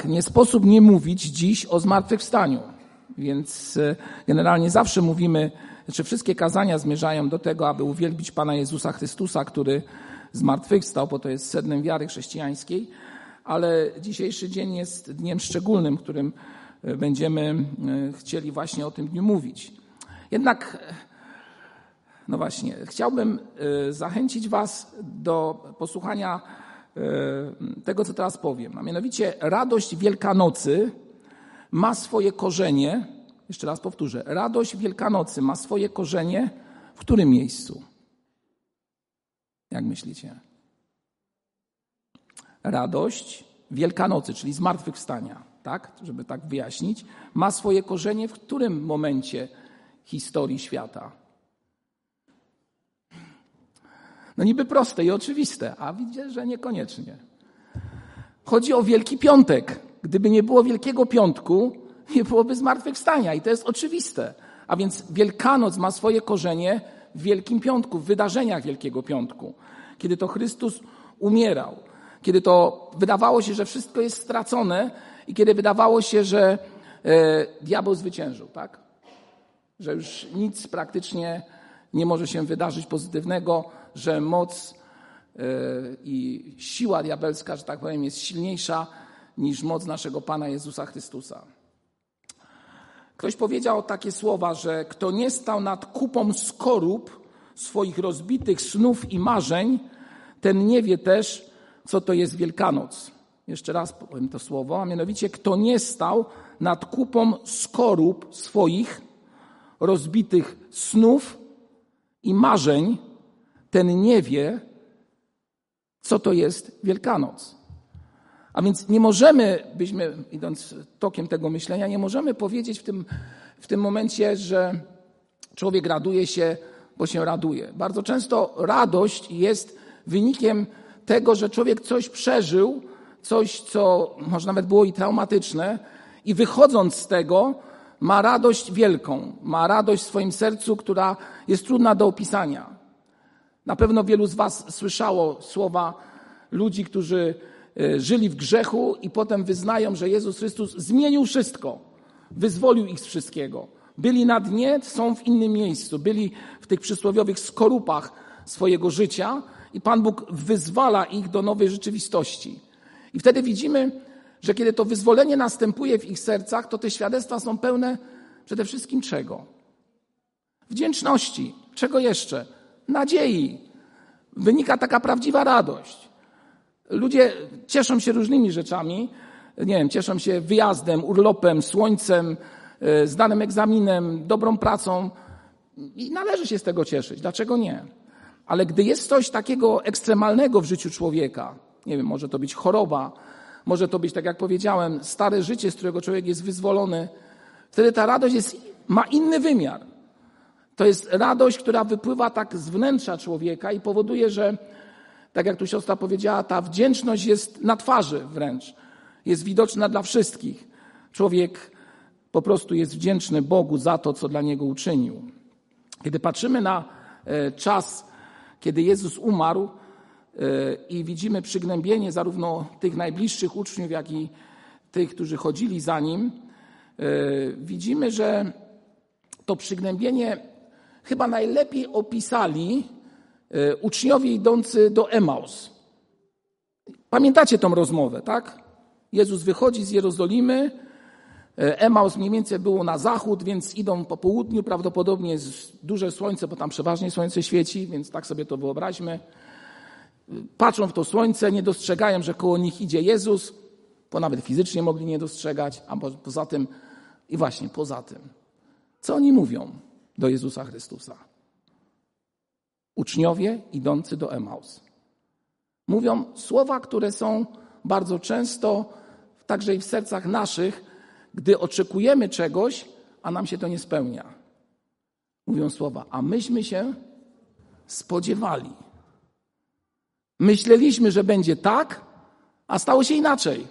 tak, nie sposób nie mówić dziś o zmartwychwstaniu. Więc e, generalnie zawsze mówimy, znaczy wszystkie kazania zmierzają do tego, aby uwielbić Pana Jezusa Chrystusa, który zmartwychwstał, bo to jest sednem wiary chrześcijańskiej, ale dzisiejszy dzień jest dniem szczególnym, którym e, będziemy e, chcieli właśnie o tym dniu mówić. Jednak, no właśnie, chciałbym zachęcić Was do posłuchania tego, co teraz powiem. A mianowicie radość Wielkanocy ma swoje korzenie, jeszcze raz powtórzę, radość Wielkanocy ma swoje korzenie w którym miejscu? Jak myślicie? Radość Wielkanocy, czyli zmartwychwstania, tak, żeby tak wyjaśnić, ma swoje korzenie w którym momencie historii świata? No niby proste i oczywiste, a widzę, że niekoniecznie. Chodzi o Wielki Piątek. Gdyby nie było Wielkiego Piątku, nie byłoby zmartwychwstania i to jest oczywiste. A więc Wielkanoc ma swoje korzenie w Wielkim Piątku, w wydarzeniach Wielkiego Piątku. Kiedy to Chrystus umierał, kiedy to wydawało się, że wszystko jest stracone i kiedy wydawało się, że e, diabeł zwyciężył, tak? Że już nic praktycznie nie może się wydarzyć pozytywnego, że moc e, i siła diabelska, że tak powiem, jest silniejsza niż moc naszego Pana Jezusa Chrystusa. Ktoś powiedział takie słowa, że kto nie stał nad kupą skorup swoich rozbitych snów i marzeń, ten nie wie też, co to jest Wielkanoc. Jeszcze raz powiem to słowo, a mianowicie kto nie stał nad kupą skorup swoich rozbitych snów i marzeń, ten nie wie, co to jest Wielkanoc. A więc nie możemy, byśmy, idąc tokiem tego myślenia, nie możemy powiedzieć w tym, w tym momencie, że człowiek raduje się, bo się raduje. Bardzo często radość jest wynikiem tego, że człowiek coś przeżył, coś, co może nawet było i traumatyczne, i wychodząc z tego, ma radość wielką, ma radość w swoim sercu, która jest trudna do opisania. Na pewno wielu z Was słyszało słowa ludzi, którzy e, żyli w grzechu i potem wyznają, że Jezus Chrystus zmienił wszystko, wyzwolił ich z wszystkiego. Byli na dnie, są w innym miejscu, byli w tych przysłowiowych skorupach swojego życia i Pan Bóg wyzwala ich do nowej rzeczywistości. I wtedy widzimy, że kiedy to wyzwolenie następuje w ich sercach, to te świadectwa są pełne przede wszystkim czego? Wdzięczności. Czego jeszcze? Nadziei. Wynika taka prawdziwa radość. Ludzie cieszą się różnymi rzeczami. Nie wiem, cieszą się wyjazdem, urlopem, słońcem, e, zdanym egzaminem, dobrą pracą i należy się z tego cieszyć. Dlaczego nie? Ale gdy jest coś takiego ekstremalnego w życiu człowieka, nie wiem, może to być choroba, może to być, tak jak powiedziałem, stare życie, z którego człowiek jest wyzwolony, wtedy ta radość jest, ma inny wymiar. To jest radość, która wypływa tak z wnętrza człowieka i powoduje, że, tak jak tu siostra powiedziała, ta wdzięczność jest na twarzy wręcz. Jest widoczna dla wszystkich. Człowiek po prostu jest wdzięczny Bogu za to, co dla niego uczynił. Kiedy patrzymy na e, czas, kiedy Jezus umarł e, i widzimy przygnębienie zarówno tych najbliższych uczniów, jak i tych, którzy chodzili za nim, e, widzimy, że to przygnębienie chyba najlepiej opisali e, uczniowie idący do Emaus. Pamiętacie tą rozmowę, tak? Jezus wychodzi z Jerozolimy, Emaus mniej więcej było na zachód, więc idą po południu, prawdopodobnie jest duże słońce, bo tam przeważnie słońce świeci, więc tak sobie to wyobraźmy. Patrzą w to słońce, nie dostrzegają, że koło nich idzie Jezus, bo nawet fizycznie mogli nie dostrzegać, a poza tym, i właśnie poza tym, co oni mówią? Do Jezusa Chrystusa. Uczniowie idący do Emaus. Mówią słowa, które są bardzo często także i w sercach naszych, gdy oczekujemy czegoś, a nam się to nie spełnia. Mówią słowa, a myśmy się spodziewali. Myśleliśmy, że będzie tak, a stało się inaczej.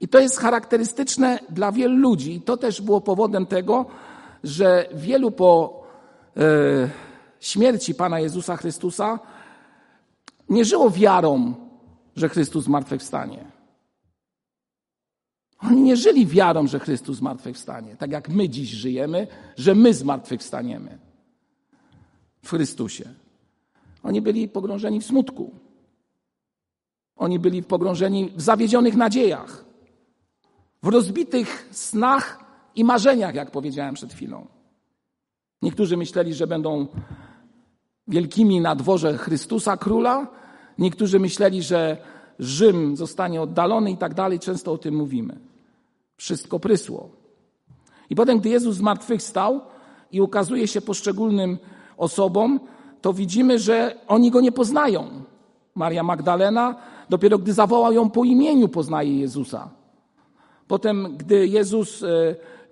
I to jest charakterystyczne dla wielu ludzi. I to też było powodem tego, że wielu po e, śmierci Pana Jezusa Chrystusa nie żyło wiarą, że Chrystus zmartwychwstanie. Oni nie żyli wiarą, że Chrystus zmartwychwstanie, tak jak my dziś żyjemy, że my zmartwychwstaniemy w Chrystusie. Oni byli pogrążeni w smutku. Oni byli pogrążeni w zawiedzionych nadziejach, w rozbitych snach i marzeniach, jak powiedziałem przed chwilą. Niektórzy myśleli, że będą wielkimi na dworze Chrystusa króla, niektórzy myśleli, że Rzym zostanie oddalony i tak dalej. Często o tym mówimy. Wszystko prysło. I potem, gdy Jezus zmartwychwstał i ukazuje się poszczególnym osobom, to widzimy, że oni go nie poznają. Maria Magdalena dopiero gdy zawołał ją po imieniu, poznaje Jezusa. Potem, gdy Jezus e,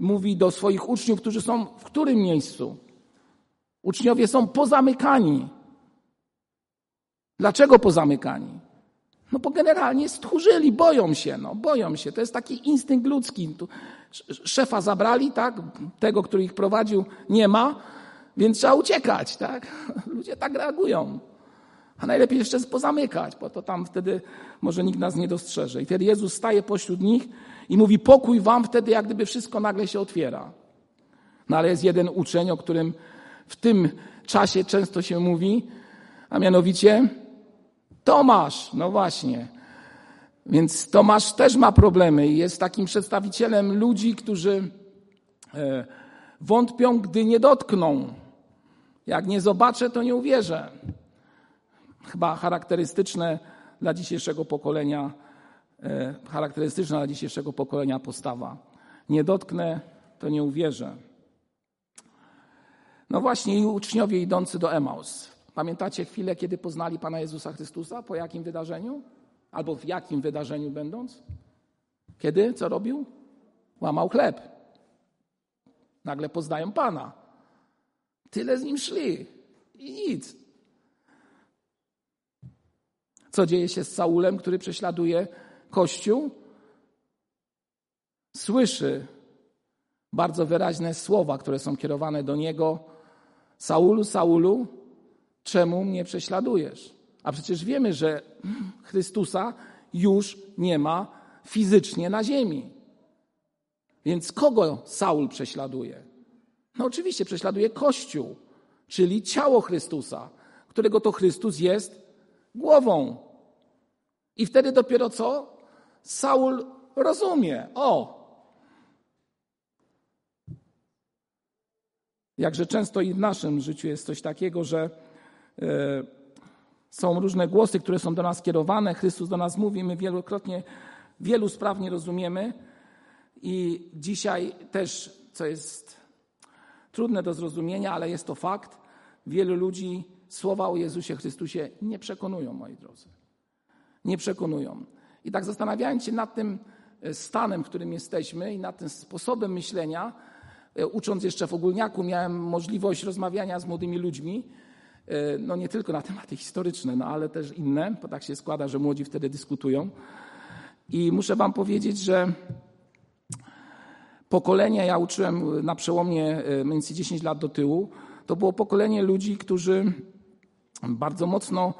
mówi do swoich uczniów, którzy są w którym miejscu? Uczniowie są pozamykani. Dlaczego pozamykani? No bo generalnie stchórzyli, boją się, no, boją się. To jest taki instynkt ludzki. Szefa zabrali, tak? Tego, który ich prowadził, nie ma, więc trzeba uciekać, tak? Ludzie tak reagują. A najlepiej jeszcze pozamykać, bo to tam wtedy może nikt nas nie dostrzeże. I wtedy Jezus staje pośród nich i mówi pokój wam wtedy, jak gdyby wszystko nagle się otwiera. No ale jest jeden uczeń, o którym w tym czasie często się mówi, a mianowicie Tomasz. No właśnie. Więc Tomasz też ma problemy i jest takim przedstawicielem ludzi, którzy e, wątpią, gdy nie dotkną. Jak nie zobaczę, to nie uwierzę. Chyba charakterystyczne dla dzisiejszego pokolenia, charakterystyczna dla dzisiejszego pokolenia postawa. Nie dotknę, to nie uwierzę. No właśnie i uczniowie idący do Emaus. Pamiętacie chwilę, kiedy poznali Pana Jezusa Chrystusa? Po jakim wydarzeniu? Albo w jakim wydarzeniu będąc? Kiedy? Co robił? Łamał chleb. Nagle poznają Pana. Tyle z nim szli i nic. Co dzieje się z Saulem, który prześladuje Kościół? Słyszy bardzo wyraźne słowa, które są kierowane do niego. Saulu, Saulu, czemu mnie prześladujesz? A przecież wiemy, że Chrystusa już nie ma fizycznie na ziemi. Więc kogo Saul prześladuje? No oczywiście prześladuje Kościół, czyli ciało Chrystusa, którego to Chrystus jest głową. I wtedy dopiero co? Saul rozumie. O! Jakże często i w naszym życiu jest coś takiego, że e, są różne głosy, które są do nas kierowane. Chrystus do nas mówi, my wielokrotnie wielu spraw nie rozumiemy. I dzisiaj też, co jest trudne do zrozumienia, ale jest to fakt, wielu ludzi słowa o Jezusie Chrystusie nie przekonują, moi drodzy. Nie przekonują. I tak zastanawiając się nad tym e, stanem, w którym jesteśmy i nad tym sposobem myślenia, e, ucząc jeszcze w ogólniaku, miałem możliwość rozmawiania z młodymi ludźmi, e, no nie tylko na tematy historyczne, no ale też inne, bo tak się składa, że młodzi wtedy dyskutują. I muszę wam powiedzieć, że pokolenie, ja uczyłem na przełomie mniej więcej 10 lat do tyłu, to było pokolenie ludzi, którzy bardzo mocno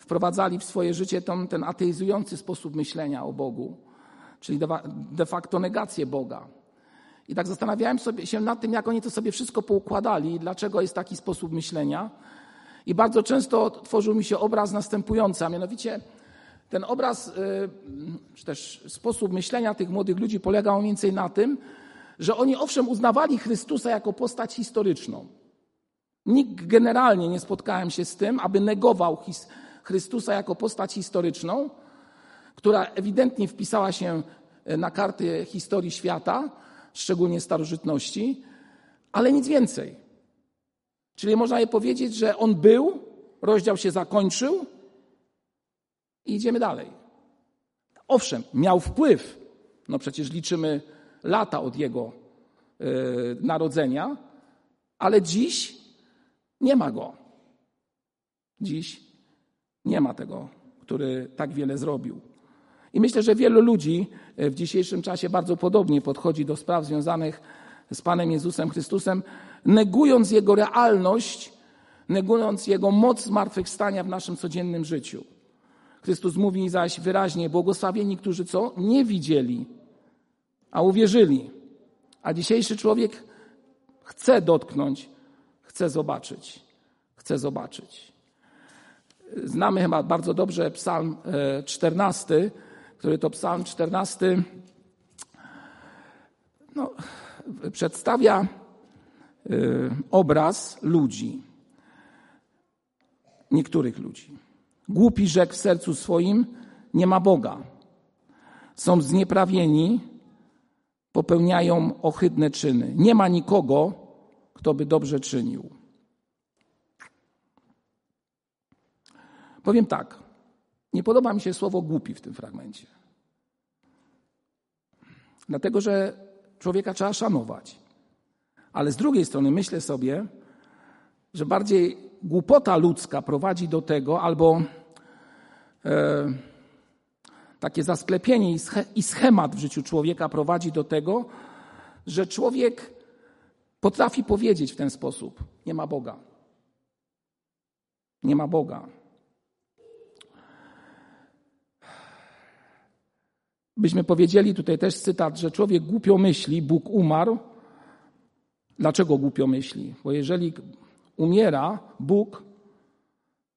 wprowadzali w swoje życie ten, ten ateizujący sposób myślenia o Bogu, czyli de facto negację Boga. I tak zastanawiałem sobie, się nad tym, jak oni to sobie wszystko poukładali i dlaczego jest taki sposób myślenia. I bardzo często tworzył mi się obraz następujący, a mianowicie ten obraz, y, czy też sposób myślenia tych młodych ludzi polegał mniej więcej na tym, że oni owszem uznawali Chrystusa jako postać historyczną. Nikt generalnie nie spotkałem się z tym, aby negował Chrystusa jako postać historyczną, która ewidentnie wpisała się e, na karty historii świata, szczególnie starożytności, ale nic więcej. Czyli można je powiedzieć, że on był, rozdział się zakończył i idziemy dalej. Owszem, miał wpływ, no przecież liczymy lata od jego yy, narodzenia, ale dziś nie ma go. Dziś nie ma tego, który tak wiele zrobił. I myślę, że wielu ludzi w dzisiejszym czasie bardzo podobnie podchodzi do spraw związanych z Panem Jezusem Chrystusem, negując Jego realność, negując Jego moc zmartwychwstania w naszym codziennym życiu. Chrystus mówi zaś wyraźnie, błogosławieni, którzy co? Nie widzieli a uwierzyli. A dzisiejszy człowiek chce dotknąć, chce zobaczyć, chce zobaczyć. Znamy chyba bardzo dobrze Psalm 14, e, który to Psalm 14 no, przedstawia e, obraz ludzi, niektórych ludzi. Głupi rzekł w sercu swoim, nie ma Boga. Są znieprawieni, popełniają ohydne czyny. Nie ma nikogo, kto by dobrze czynił. Powiem tak, nie podoba mi się słowo głupi w tym fragmencie. Dlatego, że człowieka trzeba szanować. Ale z drugiej strony myślę sobie, że bardziej głupota ludzka prowadzi do tego, albo e, takie zasklepienie i schemat w życiu człowieka prowadzi do tego, że człowiek potrafi powiedzieć w ten sposób: Nie ma Boga. Nie ma Boga. Byśmy powiedzieli, tutaj też cytat, że człowiek głupio myśli, Bóg umarł. Dlaczego głupio myśli? Bo jeżeli umiera Bóg,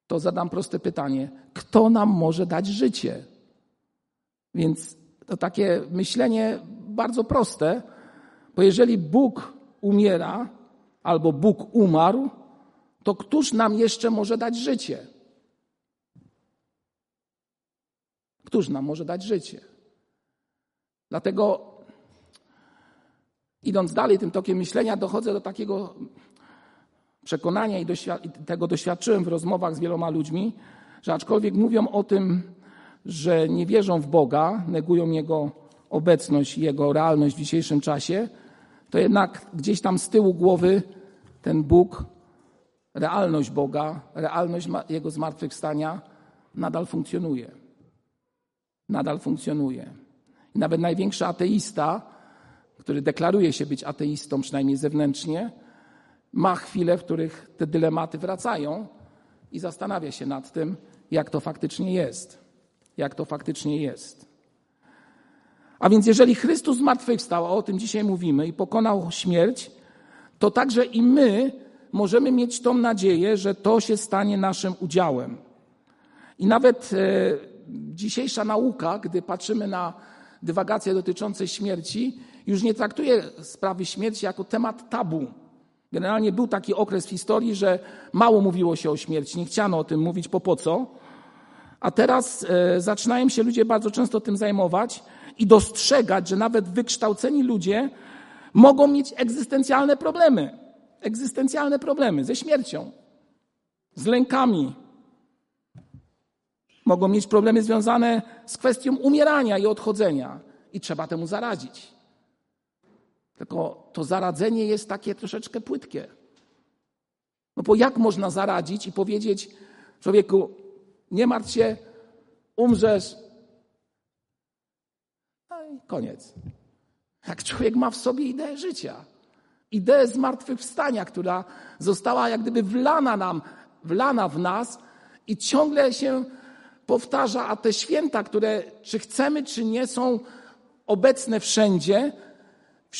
to zadam proste pytanie: kto nam może dać życie? Więc to takie myślenie bardzo proste, bo jeżeli Bóg umiera albo Bóg umarł, to któż nam jeszcze może dać życie? Któż nam może dać życie? Dlatego, idąc dalej tym tokiem myślenia, dochodzę do takiego przekonania i tego doświadczyłem w rozmowach z wieloma ludźmi, że aczkolwiek mówią o tym, że nie wierzą w Boga, negują Jego obecność Jego realność w dzisiejszym czasie, to jednak gdzieś tam z tyłu głowy ten Bóg, realność Boga, realność Jego zmartwychwstania nadal funkcjonuje. Nadal funkcjonuje. Nawet największy ateista, który deklaruje się być ateistą, przynajmniej zewnętrznie, ma chwile, w których te dylematy wracają i zastanawia się nad tym, jak to faktycznie jest. Jak to faktycznie jest. A więc jeżeli Chrystus zmartwychwstał, a o tym dzisiaj mówimy, i pokonał śmierć, to także i my możemy mieć tą nadzieję, że to się stanie naszym udziałem. I nawet e, dzisiejsza nauka, gdy patrzymy na dywagacje dotyczące śmierci, już nie traktuje sprawy śmierci jako temat tabu. Generalnie był taki okres w historii, że mało mówiło się o śmierci, nie chciano o tym mówić, po po co. A teraz e, zaczynają się ludzie bardzo często tym zajmować i dostrzegać, że nawet wykształceni ludzie mogą mieć egzystencjalne problemy. Egzystencjalne problemy ze śmiercią, z lękami. Mogą mieć problemy związane z kwestią umierania i odchodzenia i trzeba temu zaradzić. Tylko to zaradzenie jest takie troszeczkę płytkie. No bo jak można zaradzić i powiedzieć człowieku, nie martw się, umrzesz. No i koniec. Jak człowiek ma w sobie ideę życia, ideę zmartwychwstania, która została jak gdyby wlana nam, wlana w nas i ciągle się powtarza, a te święta, które czy chcemy, czy nie, są obecne wszędzie,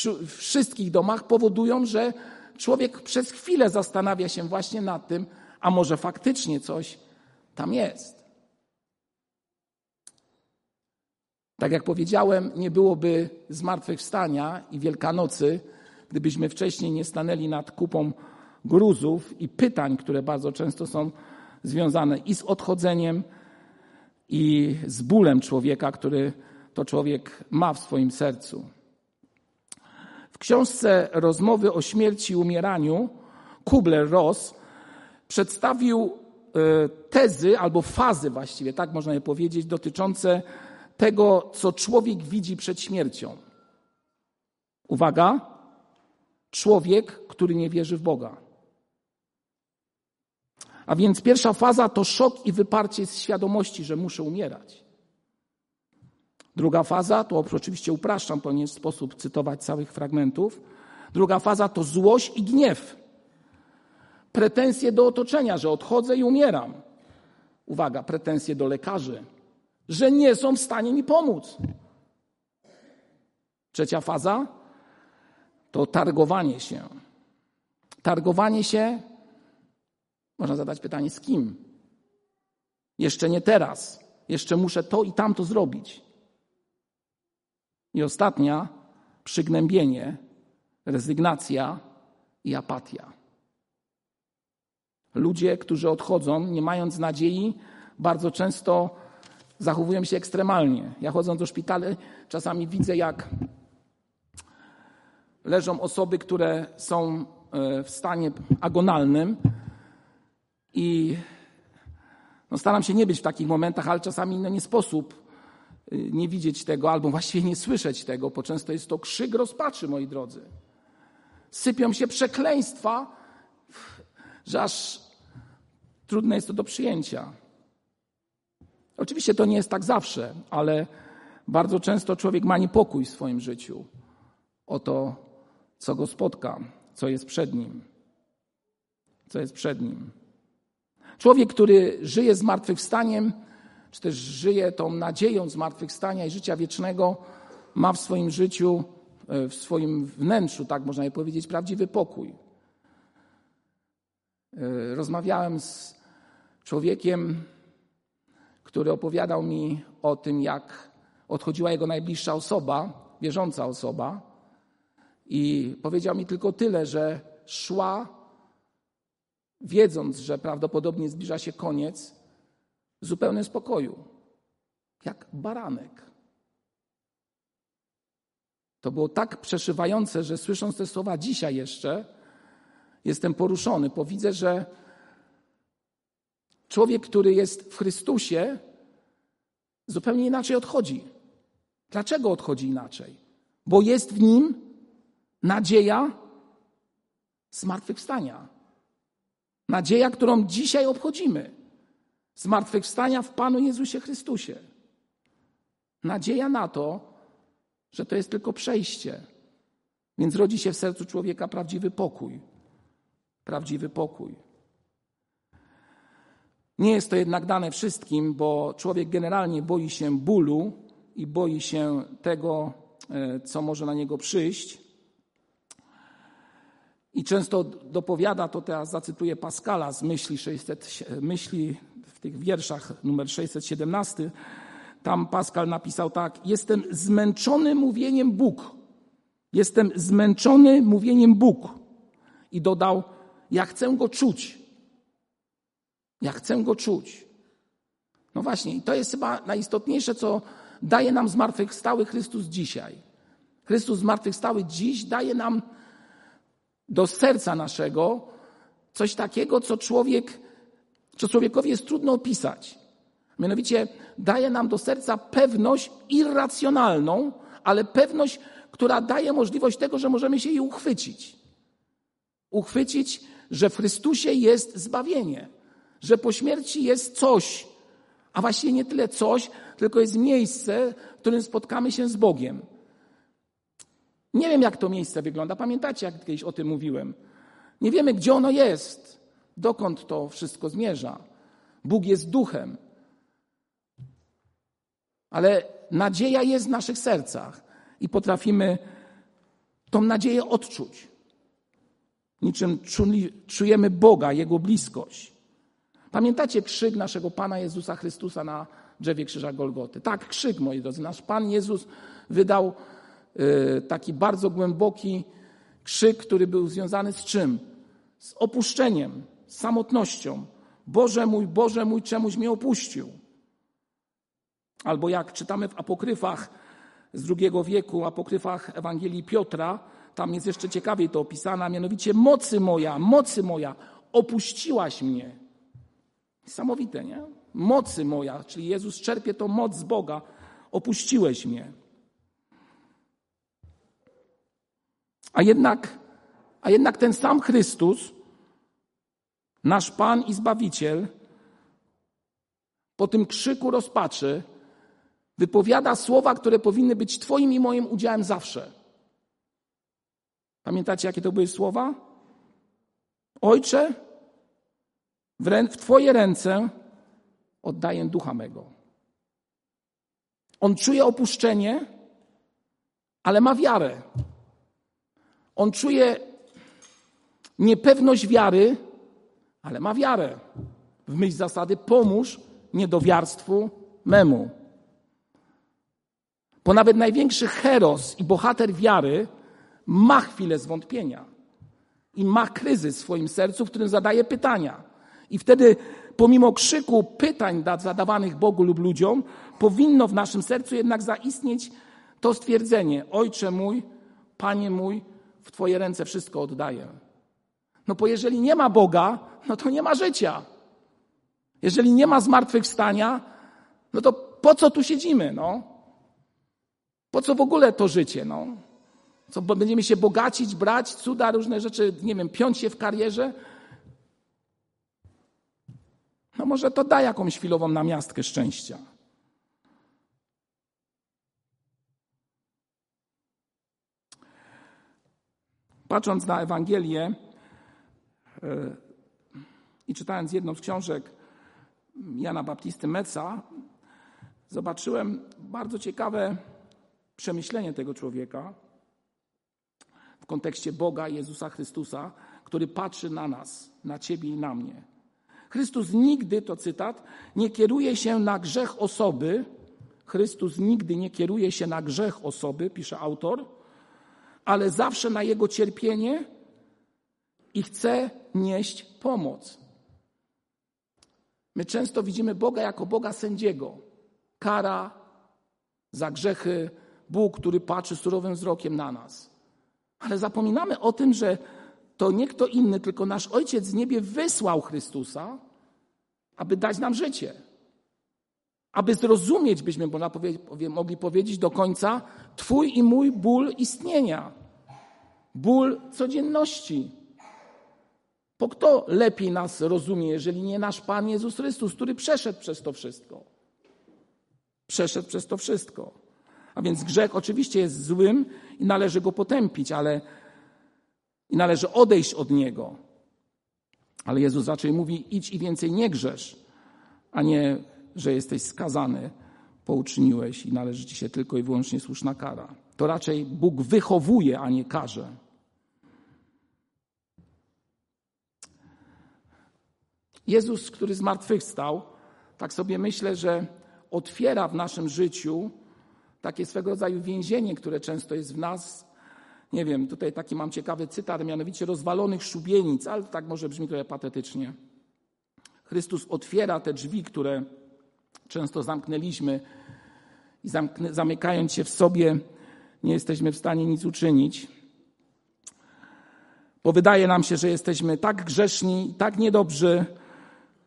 w wszystkich domach, powodują, że człowiek przez chwilę zastanawia się właśnie nad tym, a może faktycznie coś tam jest. Tak jak powiedziałem, nie byłoby zmartwychwstania i Wielkanocy, gdybyśmy wcześniej nie stanęli nad kupą gruzów i pytań, które bardzo często są związane i z odchodzeniem, i z bólem człowieka, który to człowiek ma w swoim sercu. W książce Rozmowy o śmierci i umieraniu Kubler-Ross przedstawił e, tezy albo fazy właściwie, tak można je powiedzieć, dotyczące tego, co człowiek widzi przed śmiercią. Uwaga, człowiek, który nie wierzy w Boga. A więc pierwsza faza to szok i wyparcie z świadomości, że muszę umierać. Druga faza, to oczywiście upraszczam, bo nie sposób cytować całych fragmentów. Druga faza to złość i gniew. Pretensje do otoczenia, że odchodzę i umieram. Uwaga, pretensje do lekarzy, że nie są w stanie mi pomóc. Trzecia faza to targowanie się. Targowanie się, można zadać pytanie, z kim? Jeszcze nie teraz. Jeszcze muszę to i tamto zrobić. I ostatnia, przygnębienie, rezygnacja i apatia. Ludzie, którzy odchodzą, nie mając nadziei, bardzo często zachowują się ekstremalnie. Ja chodząc do szpitala, czasami widzę, jak leżą osoby, które są e, w stanie agonalnym i no staram się nie być w takich momentach, ale czasami no nie sposób e, nie widzieć tego, albo właściwie nie słyszeć tego, bo często jest to krzyk rozpaczy, moi drodzy. Sypią się przekleństwa, że aż trudne jest to do przyjęcia. Oczywiście to nie jest tak zawsze, ale bardzo często człowiek ma niepokój w swoim życiu o to, co go spotka, co jest przed nim. Co jest przed nim. Człowiek, który żyje zmartwychwstaniem, czy też żyje tą nadzieją zmartwychwstania i życia wiecznego, ma w swoim życiu, e, w swoim wnętrzu, tak można powiedzieć, prawdziwy pokój. E, rozmawiałem z człowiekiem, który opowiadał mi o tym, jak odchodziła jego najbliższa osoba, wierząca osoba, i powiedział mi tylko tyle, że szła, wiedząc, że prawdopodobnie zbliża się koniec, w zupełnym spokoju, jak baranek. To było tak przeszywające, że słysząc te słowa dzisiaj jeszcze, jestem poruszony, bo widzę, że człowiek, który jest w Chrystusie, zupełnie inaczej odchodzi. Dlaczego odchodzi inaczej? Bo jest w nim nadzieja zmartwychwstania. Nadzieja, którą dzisiaj obchodzimy. Zmartwychwstania w Panu Jezusie Chrystusie. Nadzieja na to, że to jest tylko przejście. Więc rodzi się w sercu człowieka prawdziwy pokój. Prawdziwy pokój. Nie jest to jednak dane wszystkim, bo człowiek generalnie boi się bólu i boi się tego, e, co może na niego przyjść. I często dopowiada, to teraz zacytuję Pascala z myśli, 600, myśli w tych wierszach numer 617. Tam Pascal napisał tak: Jestem zmęczony mówieniem Bóg. Jestem zmęczony mówieniem Bóg. I dodał: Ja chcę go czuć. Ja chcę go czuć. No właśnie, i to jest chyba najistotniejsze, co daje nam zmartwychwstały Chrystus dzisiaj. Chrystus zmartwychwstały dziś daje nam do serca naszego coś takiego, co człowiek, co człowiekowi jest trudno opisać. Mianowicie daje nam do serca pewność irracjonalną, ale pewność, która daje możliwość tego, że możemy się jej uchwycić. Uchwycić, że w Chrystusie jest zbawienie, że po śmierci jest coś, a właściwie nie tyle coś, tylko jest miejsce, w którym spotkamy się z Bogiem. Nie wiem, jak to miejsce wygląda. Pamiętacie, jak kiedyś o tym mówiłem? Nie wiemy, gdzie ono jest, dokąd to wszystko zmierza. Bóg jest duchem. Ale nadzieja jest w naszych sercach i potrafimy tą nadzieję odczuć. Niczym czujemy Boga, Jego bliskość. Pamiętacie krzyk naszego Pana Jezusa Chrystusa na drzewie krzyża Golgoty? Tak, krzyk, moi drodzy. Nasz Pan Jezus wydał taki bardzo głęboki krzyk, który był związany z czym? Z opuszczeniem, z samotnością. Boże mój, Boże mój, czemuś mnie opuścił. Albo jak czytamy w apokryfach z II wieku, apokryfach Ewangelii Piotra, tam jest jeszcze ciekawiej to opisane, a mianowicie mocy moja, mocy moja, opuściłaś mnie. Niesamowite, nie? Mocy moja, czyli Jezus czerpie tą moc z Boga, opuściłeś mnie. A jednak, a jednak ten sam Chrystus, nasz Pan i Zbawiciel, po tym krzyku rozpaczy, wypowiada słowa, które powinny być Twoim i moim udziałem zawsze. Pamiętacie, jakie to były słowa? Ojcze, w Twoje ręce oddaję ducha mego. On czuje opuszczenie, ale ma wiarę. On czuje niepewność wiary, ale ma wiarę. W myśl zasady pomóż niedowiarstwu memu. Bo nawet największy heros i bohater wiary ma chwilę zwątpienia i ma kryzys w swoim sercu, w którym zadaje pytania. I wtedy, pomimo krzyku pytań zadawanych Bogu lub ludziom, powinno w naszym sercu jednak zaistnieć to stwierdzenie: Ojcze mój, Panie mój, w Twoje ręce wszystko oddaję. No bo jeżeli nie ma Boga, no to nie ma życia. Jeżeli nie ma zmartwychwstania, no to po co tu siedzimy, no? Po co w ogóle to życie, no? Co, będziemy się bogacić, brać cuda, różne rzeczy, nie wiem, piąć się w karierze? No może to da jakąś chwilową namiastkę szczęścia. Patrząc na Ewangelię e, i czytając jedną z książek Jana Baptisty Meca, zobaczyłem bardzo ciekawe przemyślenie tego człowieka w kontekście Boga Jezusa Chrystusa, który patrzy na nas, na ciebie i na mnie. Chrystus nigdy, to cytat, nie kieruje się na grzech osoby. Chrystus nigdy nie kieruje się na grzech osoby, pisze autor, ale zawsze na jego cierpienie i chce nieść pomoc. My często widzimy Boga jako Boga sędziego. Kara za grzechy, Bóg, który patrzy surowym wzrokiem na nas. Ale zapominamy o tym, że to nie kto inny, tylko nasz Ojciec z niebie wysłał Chrystusa, aby dać nam życie. Aby zrozumieć, byśmy mogli powiedzieć do końca, Twój i mój ból istnienia, ból codzienności. Bo kto lepiej nas rozumie, jeżeli nie nasz Pan Jezus Chrystus, który przeszedł przez to wszystko? Przeszedł przez to wszystko. A więc grzech oczywiście jest złym i należy go potępić, ale i należy odejść od niego. Ale Jezus raczej mówi: idź i więcej nie grzesz, a nie, że jesteś skazany, pouczyniłeś i należy ci się tylko i wyłącznie słuszna kara. To raczej Bóg wychowuje, a nie karze. Jezus, który zmartwychwstał, tak sobie myślę, że otwiera w naszym życiu takie swego rodzaju więzienie, które często jest w nas. Nie wiem, tutaj taki mam ciekawy cytat, mianowicie rozwalonych szubienic, ale tak może brzmi trochę patetycznie. Chrystus otwiera te drzwi, które często zamknęliśmy i zamykając się w sobie, nie jesteśmy w stanie nic uczynić. Bo wydaje nam się, że jesteśmy tak grzeszni, tak niedobrzy,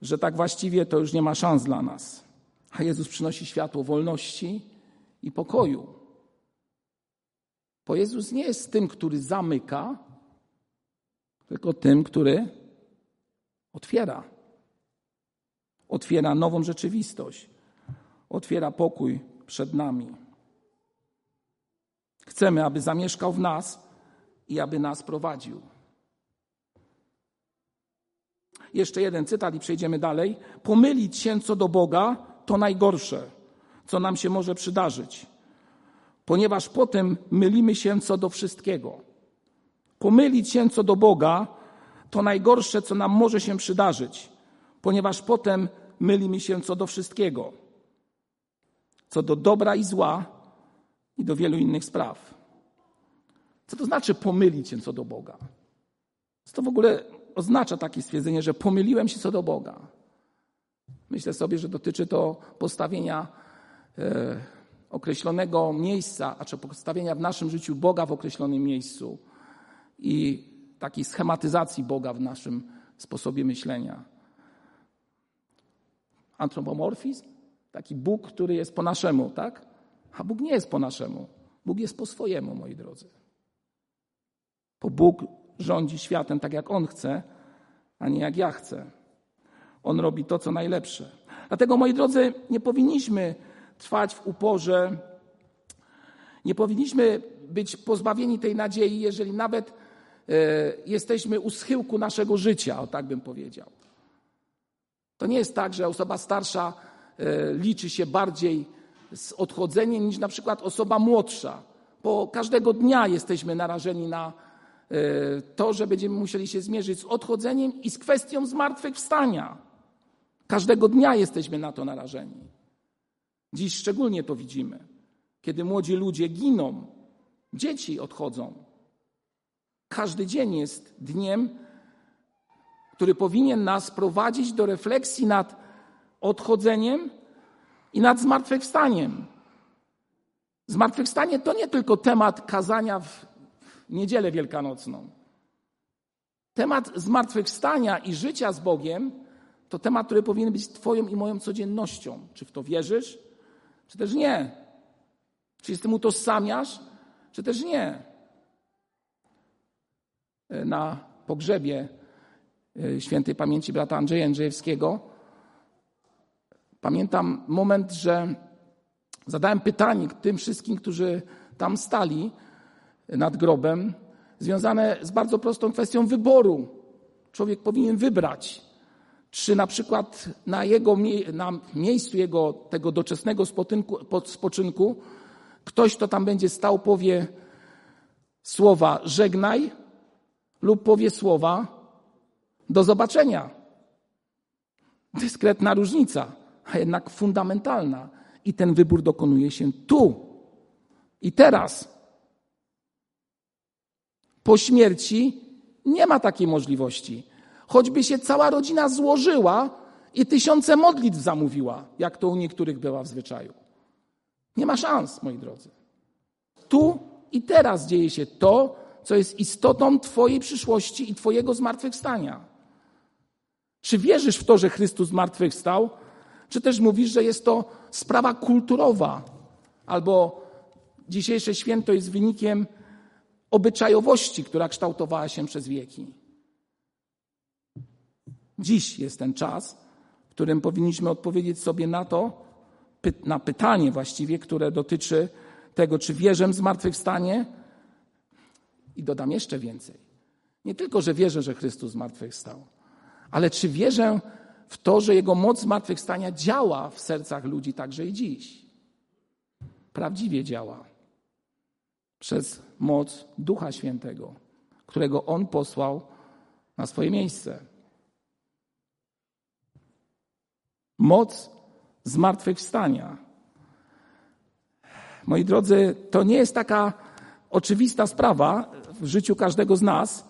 że tak właściwie to już nie ma szans dla nas. A Jezus przynosi światło wolności i pokoju. Bo Jezus nie jest tym, który zamyka, tylko tym, który otwiera. Otwiera nową rzeczywistość. Otwiera pokój przed nami. Chcemy, aby zamieszkał w nas i aby nas prowadził. Jeszcze jeden cytat i przejdziemy dalej. Pomylić się co do Boga to najgorsze co nam się może przydarzyć, ponieważ potem mylimy się co do wszystkiego. Pomylić się co do Boga to najgorsze, co nam może się przydarzyć, ponieważ potem mylimy się co do wszystkiego, co do dobra i zła i do wielu innych spraw. Co to znaczy pomylić się co do Boga? Co to w ogóle oznacza takie stwierdzenie, że pomyliłem się co do Boga? Myślę sobie, że dotyczy to postawienia E, określonego miejsca, a czy postawienia w naszym życiu Boga w określonym miejscu i takiej schematyzacji Boga w naszym sposobie myślenia. Antropomorfizm, taki Bóg, który jest po naszemu, tak? A Bóg nie jest po naszemu. Bóg jest po swojemu, moi drodzy. Bo Bóg rządzi światem tak, jak On chce, a nie jak ja chcę. On robi to, co najlepsze. Dlatego, moi drodzy, nie powinniśmy trwać w uporze. Nie powinniśmy być pozbawieni tej nadziei, jeżeli nawet e, jesteśmy u schyłku naszego życia, o tak bym powiedział. To nie jest tak, że osoba starsza e, liczy się bardziej z odchodzeniem niż na przykład osoba młodsza. po każdego dnia jesteśmy narażeni na e, to, że będziemy musieli się zmierzyć z odchodzeniem i z kwestią zmartwychwstania. Każdego dnia jesteśmy na to narażeni. Dziś szczególnie to widzimy, kiedy młodzi ludzie giną, dzieci odchodzą. Każdy dzień jest dniem, który powinien nas prowadzić do refleksji nad odchodzeniem i nad zmartwychwstaniem. Zmartwychwstanie to nie tylko temat kazania w niedzielę wielkanocną. Temat zmartwychwstania i życia z Bogiem to temat, który powinien być Twoją i moją codziennością. Czy w to wierzysz, czy też nie? Czy się z tym utożsamiasz, czy też nie? Na pogrzebie e, świętej pamięci brata Andrzeja Andrzejewskiego pamiętam moment, że zadałem pytanie tym wszystkim, którzy tam stali nad grobem, związane z bardzo prostą kwestią wyboru. Człowiek powinien wybrać, czy na przykład na, jego, na miejscu jego tego doczesnego spoczynku ktoś, kto tam będzie stał, powie słowa żegnaj lub powie słowa do zobaczenia. Dyskretna różnica, a jednak fundamentalna. I ten wybór dokonuje się tu i teraz. Po śmierci nie ma takiej możliwości choćby się cała rodzina złożyła i tysiące modlitw zamówiła, jak to u niektórych była w zwyczaju. Nie ma szans, moi drodzy. Tu i teraz dzieje się to, co jest istotą Twojej przyszłości i Twojego zmartwychwstania. Czy wierzysz w to, że Chrystus zmartwychwstał, czy też mówisz, że jest to sprawa kulturowa, albo dzisiejsze święto jest wynikiem obyczajowości, która kształtowała się przez wieki. Dziś jest ten czas, w którym powinniśmy odpowiedzieć sobie na to, na pytanie właściwie, które dotyczy tego, czy wierzę w zmartwychwstanie. I dodam jeszcze więcej. Nie tylko, że wierzę, że Chrystus zmartwychwstał, ale czy wierzę w to, że Jego moc zmartwychwstania działa w sercach ludzi także i dziś. Prawdziwie działa. Przez moc Ducha Świętego, którego On posłał na swoje miejsce. moc zmartwychwstania. Moi drodzy, to nie jest taka oczywista sprawa w życiu każdego z nas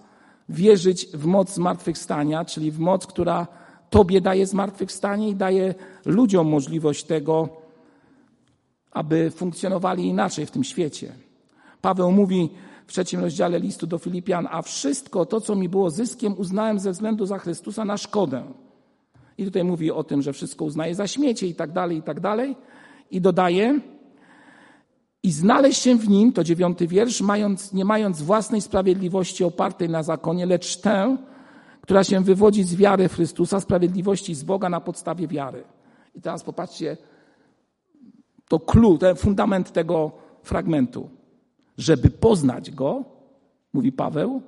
wierzyć w moc zmartwychwstania, czyli w moc, która Tobie daje zmartwychwstanie i daje ludziom możliwość tego, aby funkcjonowali inaczej w tym świecie. Paweł mówi w trzecim rozdziale listu do Filipian, a wszystko to, co mi było zyskiem, uznałem ze względu za Chrystusa na szkodę i tutaj mówi o tym, że wszystko uznaje za śmiecie i tak dalej, i tak dalej. I dodaje, i znaleźć się w nim, to dziewiąty wiersz, mając, nie mając własnej sprawiedliwości opartej na zakonie, lecz tę, która się wywodzi z wiary Chrystusa, sprawiedliwości z Boga na podstawie wiary. I teraz popatrzcie, to clue, ten fundament tego fragmentu. Żeby poznać Go, mówi Paweł,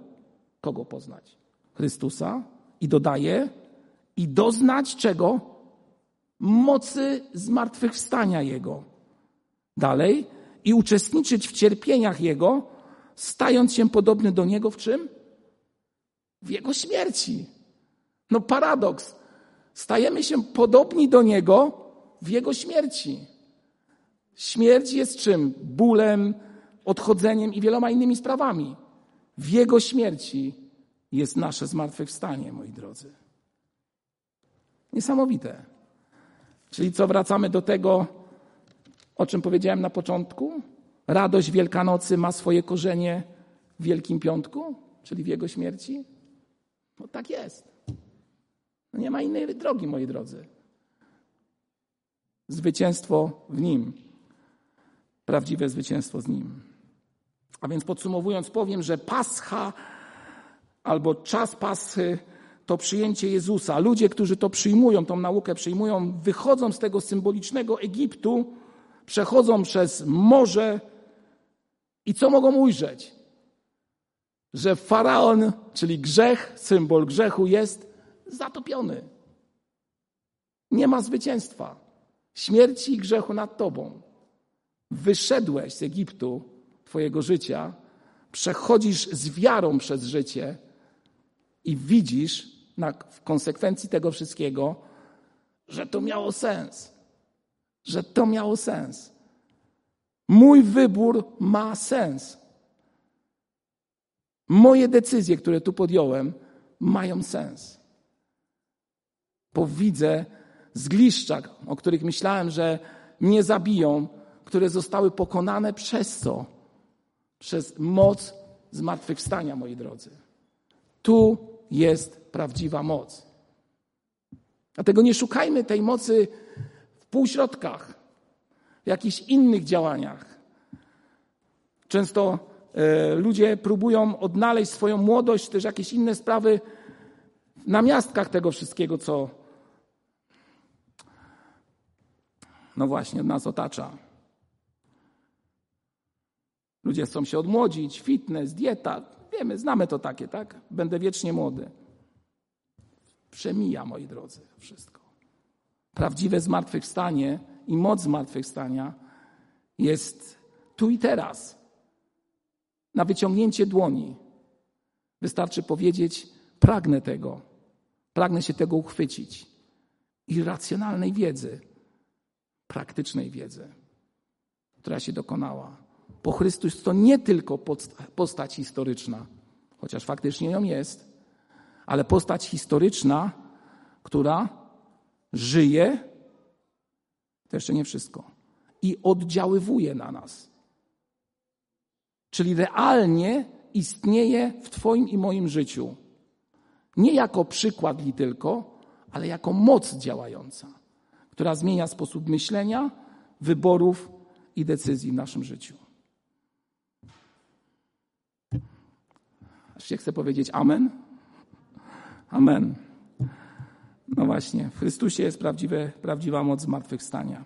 kogo poznać? Chrystusa i dodaje, i doznać czego? Mocy zmartwychwstania Jego. Dalej, i uczestniczyć w cierpieniach Jego, stając się podobny do Niego w czym? W Jego śmierci. No paradoks. Stajemy się podobni do Niego w Jego śmierci. Śmierć jest czym? Bólem, odchodzeniem i wieloma innymi sprawami. W Jego śmierci jest nasze zmartwychwstanie, moi drodzy. Niesamowite. Czyli co, wracamy do tego, o czym powiedziałem na początku? Radość Wielkanocy ma swoje korzenie w Wielkim Piątku, czyli w Jego śmierci? No tak jest. No nie ma innej drogi, moi drodzy. Zwycięstwo w Nim. Prawdziwe zwycięstwo z Nim. A więc podsumowując, powiem, że Pascha albo czas Paschy to przyjęcie Jezusa. Ludzie, którzy to przyjmują, tą naukę przyjmują, wychodzą z tego symbolicznego Egiptu, przechodzą przez morze i co mogą ujrzeć? Że faraon, czyli grzech, symbol grzechu, jest zatopiony. Nie ma zwycięstwa. Śmierci i grzechu nad tobą. Wyszedłeś z Egiptu Twojego życia, przechodzisz z wiarą przez życie i widzisz na, w konsekwencji tego wszystkiego, że to miało sens. Że to miało sens. Mój wybór ma sens. Moje decyzje, które tu podjąłem, mają sens. Bo widzę zgliszcza, o których myślałem, że mnie zabiją, które zostały pokonane przez co? Przez moc zmartwychwstania, moi drodzy. Tu jest prawdziwa moc. Dlatego nie szukajmy tej mocy półśrodkach, w jakichś innych działaniach. Często e, ludzie próbują odnaleźć swoją młodość, też jakieś inne sprawy na miastkach tego wszystkiego, co no właśnie nas otacza. Ludzie chcą się odmłodzić, fitness, dieta. Wiemy, znamy to takie, tak? Będę wiecznie młody. Przemija, moi drodzy, wszystko. Prawdziwe zmartwychwstanie i moc zmartwychwstania jest tu i teraz. Na wyciągnięcie dłoni. Wystarczy powiedzieć: Pragnę tego, pragnę się tego uchwycić. I racjonalnej wiedzy, praktycznej wiedzy, która się dokonała. Bo Chrystus to nie tylko postać historyczna, chociaż faktycznie ją jest, ale postać historyczna, która żyje, to jeszcze nie wszystko, i oddziaływuje na nas. Czyli realnie istnieje w Twoim i moim życiu. Nie jako przykład li tylko, ale jako moc działająca, która zmienia sposób myślenia, wyborów i decyzji w naszym życiu. Aż się chcę powiedzieć Amen. Amen. No właśnie, w Chrystusie jest prawdziwe, prawdziwa moc zmartwychwstania.